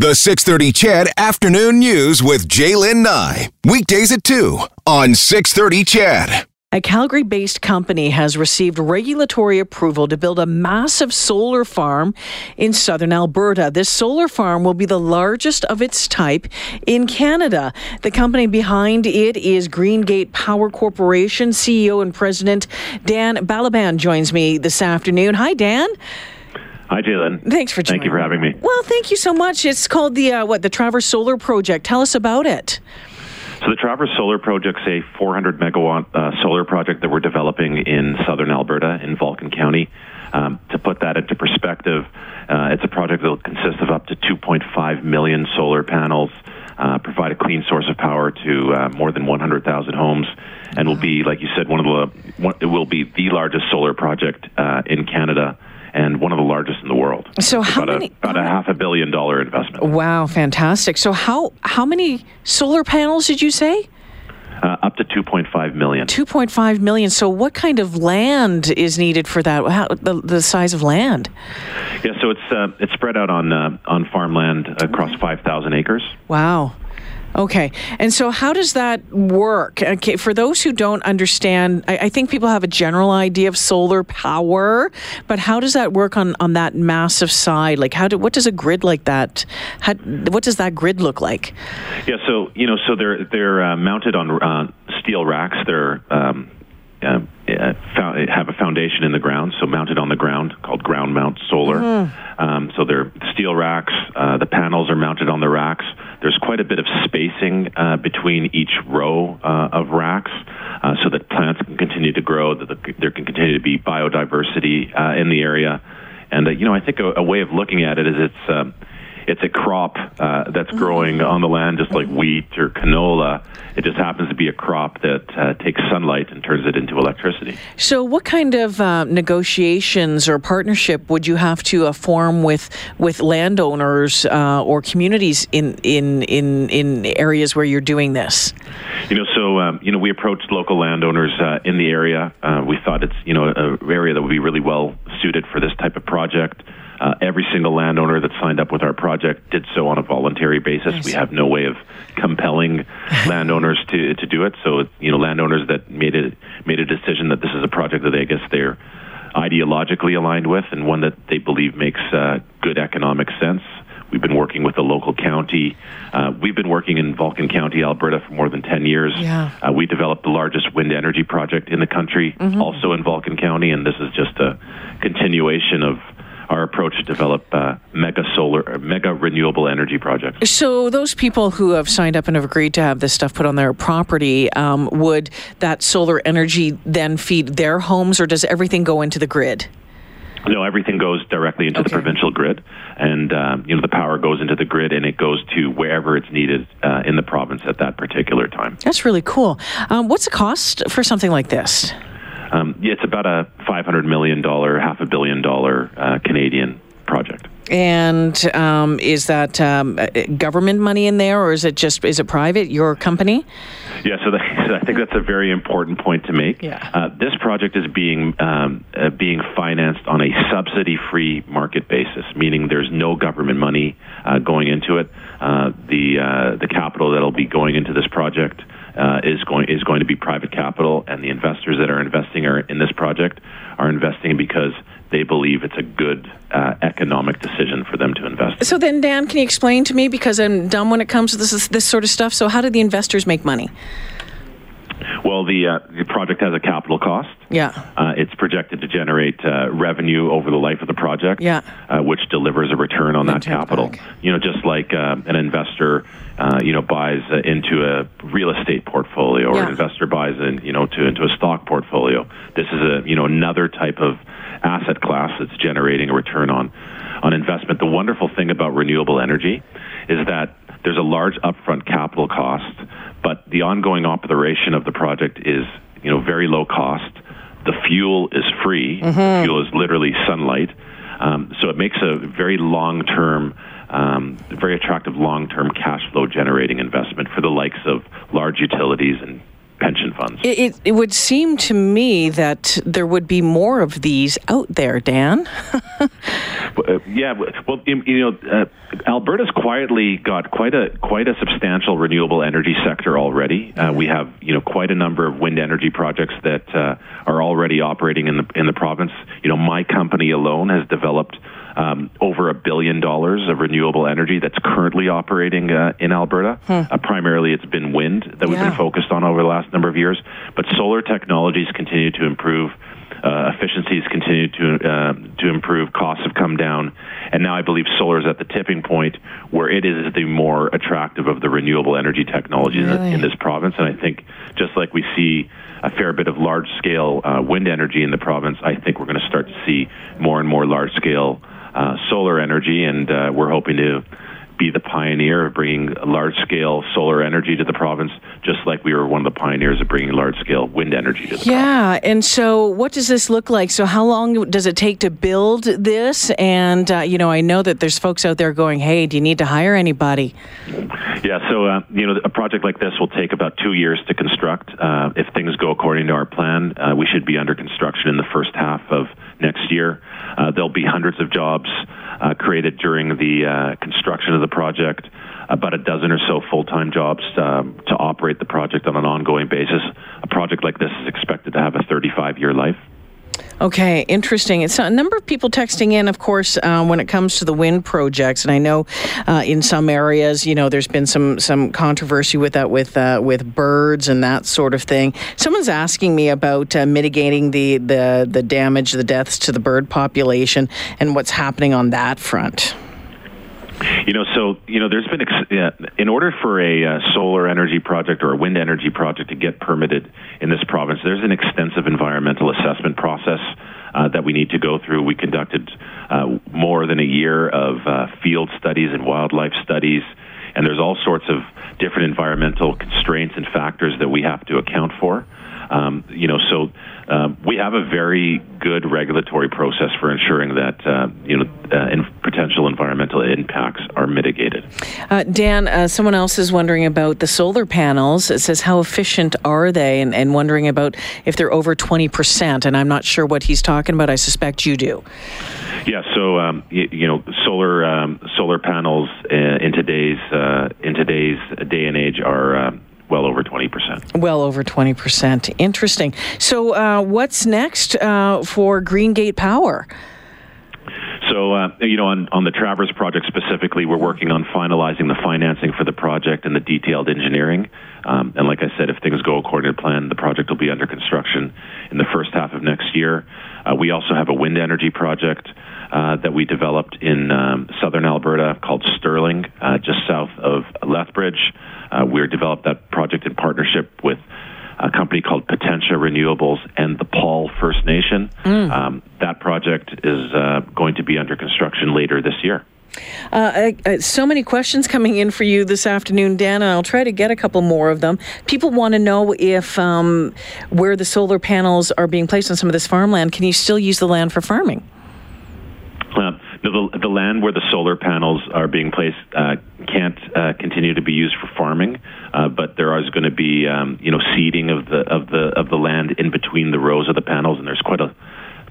The 630 CHED Afternoon News with Jaylen Nye. Weekdays at 2 on 630 CHED. A Calgary based company has received regulatory approval to build a massive solar farm in southern Alberta. This solar farm will be the largest of its type in Canada. The company behind it is Greengate Power Corporation. CEO and President Dan Balaban joins me this afternoon. Hi, Dan. Hi, Jaylen. Thanks for joining. Thank you for having me. Well, thank you so much. It's called the uh, what the Travers Solar Project. Tell us about it. So the Travers Solar Project's a 400 megawatt uh, solar project that we're developing in southern Alberta in Vulcan County. Um, to put that into perspective, uh, it's a project that will consist of up to 2.5 million solar panels, uh, provide a clean source of power to uh, more than 100,000 homes, and will be, like you said, one of the one, it will be the largest solar project uh, in Canada and one of the largest in the world. So how about many? A, about a half a billion dollar investment. Wow, fantastic! So how how many solar panels did you say? Uh, up to 2.5 million. 2.5 million. So what kind of land is needed for that? How, the, the size of land? Yeah, so it's uh, it's spread out on uh, on farmland across 5,000 acres. Wow. Okay. And so, how does that work? Okay, for those who don't understand, I, I, think people have a general idea of solar power, but how does that work on, on that massive side? Like, how do, what does a grid like that, how, what does that grid look like? Yeah, so, you know, so they're, they're uh, mounted on uh, steel racks. They're, um, uh, have a foundation in the ground, so mounted on the ground, called ground mount solar. Mm-hmm. Um, so they're steel racks. Uh, the panels are mounted on the racks. There's quite a bit of spacing uh, between each row uh, of racks, uh, so that plants can continue to grow. That there can continue to be biodiversity uh, in the area. And you know, I think a, a, way of looking at it is it's um, it's a crop uh, that's growing mm-hmm. on the land, just like wheat or canola. It just happens to be a crop that uh, takes sunlight and turns it into electricity. So, what kind of uh, negotiations or partnership would you have to uh, form with with landowners uh, or communities in, in in in areas where you're doing this? You know, so um, you know, we approached local landowners uh, in the area. we thought it's you know an area that would be really well suited for this type of project. Uh, every single landowner that signed up with our project did so on a voluntary basis. We have no way of compelling landowners to to do it. So you know, landowners that made it made a decision that this is a project that they, I guess they're ideologically aligned with and one that they believe makes uh, good economic sense. We've been working with the local county. Uh, we've been working in Vulcan County, Alberta, for more than 10 years. Yeah. Uh, we developed the largest wind energy project in the country, mm-hmm. also in Vulcan County, and this is just a continuation of our approach to develop uh, mega solar, mega renewable energy projects. So, those people who have signed up and have agreed to have this stuff put on their property, um, would that solar energy then feed their homes, or does everything go into the grid? No, everything goes directly into okay. the provincial grid, and um, you know the power goes into the grid, and it goes to wherever it's needed uh, in the province at that particular time. That's really cool. Um, what's the cost for something like this? Um, it's about a $500 million, half a billion dollar uh, Canadian project. And um, is that um, government money in there, or is it just is it private? Your company? Yeah, so the, I think that's a very important point to make. Yeah. Uh, this project is being um, uh, being financed on a subsidy-free market basis, meaning there's no government money uh, going into it. Uh, the uh, the capital that'll be going into this project uh, is going is going to be private capital, and the investors that are investing are in this project are investing because they believe it's a good uh, economic decision for them to invest. So then, Dan, can you explain to me because I'm dumb when it comes to this this sort of stuff. So how do the investors make money? Well, the uh, the project has a capital cost. Yeah. Uh, it's projected to generate uh, revenue over the life of the project. Yeah. Uh, which delivers a return on that capital. You know, just like uh, an investor, uh, you know, buys into a real estate portfolio, or yeah. an investor buys in, you know, to into a stock portfolio. This is a you know another type of asset class that's generating a return on on investment. The wonderful thing about renewable energy is that there's a large upfront capital cost but the ongoing operation of the project is, you know, very low cost. The fuel is free. Mm-hmm. The fuel is literally sunlight. Um, so it makes a very long-term, um, very attractive long-term cash flow generating investment for the likes of large utilities and pension funds. It, it, it, would seem to me that there would be more of these out there, Dan. uh, yeah, well, you know, uh, Alberta's quietly got quite a quite a substantial renewable energy sector already. Uh, we have you know quite a number of wind energy projects that uh, are already operating in the in the province. You know, my company alone has developed um, over a billion dollars of renewable energy that's currently operating uh, in Alberta. Hmm. Uh, primarily, it's been wind that we've been focused on over the last number of years, but solar technologies continue to improve. Uh, efficiencies continue to uh, to improve. Costs have come down, and now I believe solar is at the tipping point where it is the more attractive of the renewable energy technologies really? in, in, this province. And I think just like we see a fair bit of large scale uh, wind energy in the province, I think we're going to start to see more and more large scale uh, solar energy, and uh, we're hoping to be the pioneer of bringing large scale solar energy to the province, just like we were one of the pioneers of bringing large scale wind energy to the yeah, province. and so what does this look like? So, how long does it take to build this? And, uh, you know, I know that there's folks out there going, hey, do you need to hire anybody? Yeah, so, uh, you know, a project like this will take about two years to construct. Uh, if things go according to our plan, uh, we should be under construction in the first half of next year. Uh, there'll be hundreds of jobs uh, created during the uh, construction of the project, about a dozen or so full time jobs um, to operate the project on an ongoing basis. A project like this is expected to have a 35 year life. Okay, interesting. It's a number of people texting in, of course, uh, when it comes to the wind projects, and I know uh, in some areas, you know, there's been some some controversy with that, with uh, with birds and that sort of thing. Someone's asking me about uh, mitigating the the the damage, the deaths to the bird population, and what's happening on that front. You know, so you know, there's been ex- in order for a uh, solar energy project or a wind energy project to get permitted in this province, there's an extensive environmental assessment process uh, that we need to go through. We conducted uh, more than a year of uh, field studies and wildlife studies, and there's all sorts of different environmental constraints and factors that we have to account for. Um, you know, so um, we have a very good regulatory process for ensuring that uh, you know uh, potential environmental impacts are mitigated. Uh, Dan, uh, someone else is wondering about the solar panels. It says how efficient are they, and, and wondering about if they're over twenty percent. And I'm not sure what he's talking about. I suspect you do. Yeah, so um, you, you, know, solar um, solar panels uh, in today's uh, in today's day and age are well over 20%. Well over 20%. Interesting. So, uh, what's next uh, for Greengate Power? So, uh, you know, on, on the Travers project specifically, we're working on finalizing the financing for the project and the detailed engineering. Um, and like I said, if things go according to plan, the project will be under construction in the first half of next year. Uh, we also have a wind energy project uh, that we developed in um, southern Alberta called Sterling, uh, just south of Lethbridge. Uh, we developed that project in partnership with a company called Potentia Renewables and the Paul First Nation. Mm. Um, that project is uh, going to be under construction later this year. Uh, uh, so many questions coming in for you this afternoon, Dan, and I'll try to get a couple more of them. People want to know if um, where the solar panels are being placed on some of this farmland, can you still use the land for farming? Uh, the, the land where the solar panels are being placed uh, can't uh, continue to be used for farming, uh, but there be um, you know seeding of the of the of the land in between the rows of the panels, and there's quite a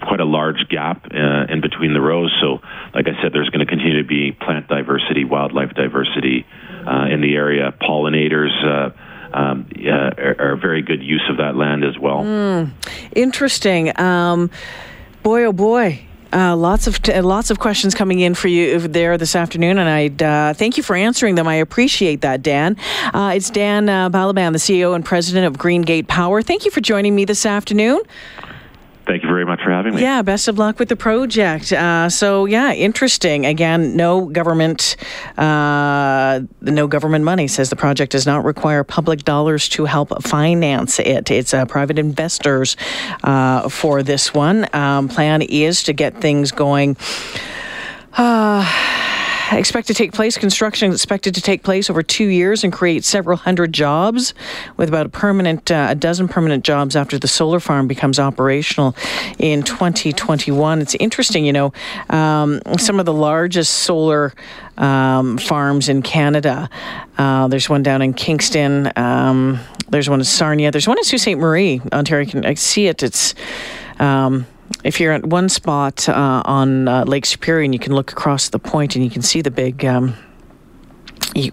quite a large gap uh, in between the rows. So, like I said, there's going to continue to be plant diversity, wildlife diversity uh, in the area. Pollinators. Uh, um, are, are, very good use of that land as well. Mm, interesting. Um, boy, oh boy, uh, lots of t- lots of questions coming in for you there this afternoon, and I uh, thank you for answering them. I appreciate that, Dan. Uh, it's Dan uh, Balaban, the CEO and President of Greengate Power. Thank you for joining me this afternoon. Thank you very much for having me. Yeah, best of luck with the project. Uh, so yeah, interesting. Again, no government, uh, no government money. Says the project does not require public dollars to help finance it. It's uh, private investors uh, for this one. Um, plan is to get things going. Uh, expect to take place. Construction expected to take place over two years and create several hundred jobs, with about a permanent, uh, a dozen permanent jobs after the solar farm becomes operational in 2021. It's interesting, you know, um, some of the largest solar um, farms in Canada. Uh, there's one down in Kingston. Um, there's one in Sarnia. There's one in Sault Ste. Marie, Ontario. I see it. It's um, if you're at one spot uh, on uh, Lake Superior and you can look across the point and you can see the big. Um,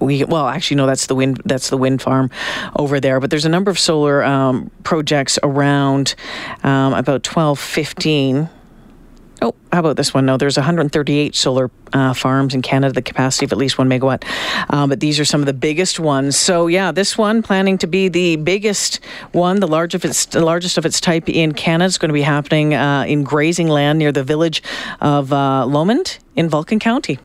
we, well, actually, no. That's the wind. That's the wind farm over there. But there's a number of solar um, projects around, um, about 12, 15 Oh, how about this one? No, there's 138 solar uh, farms in Canada, the capacity of at least one megawatt. Um, but these are some of the biggest ones. So yeah, this one planning to be the biggest one, the largest of its largest of its type in Canada. is going to be happening uh, in grazing land near the village of uh, Lomond in Vulcan County.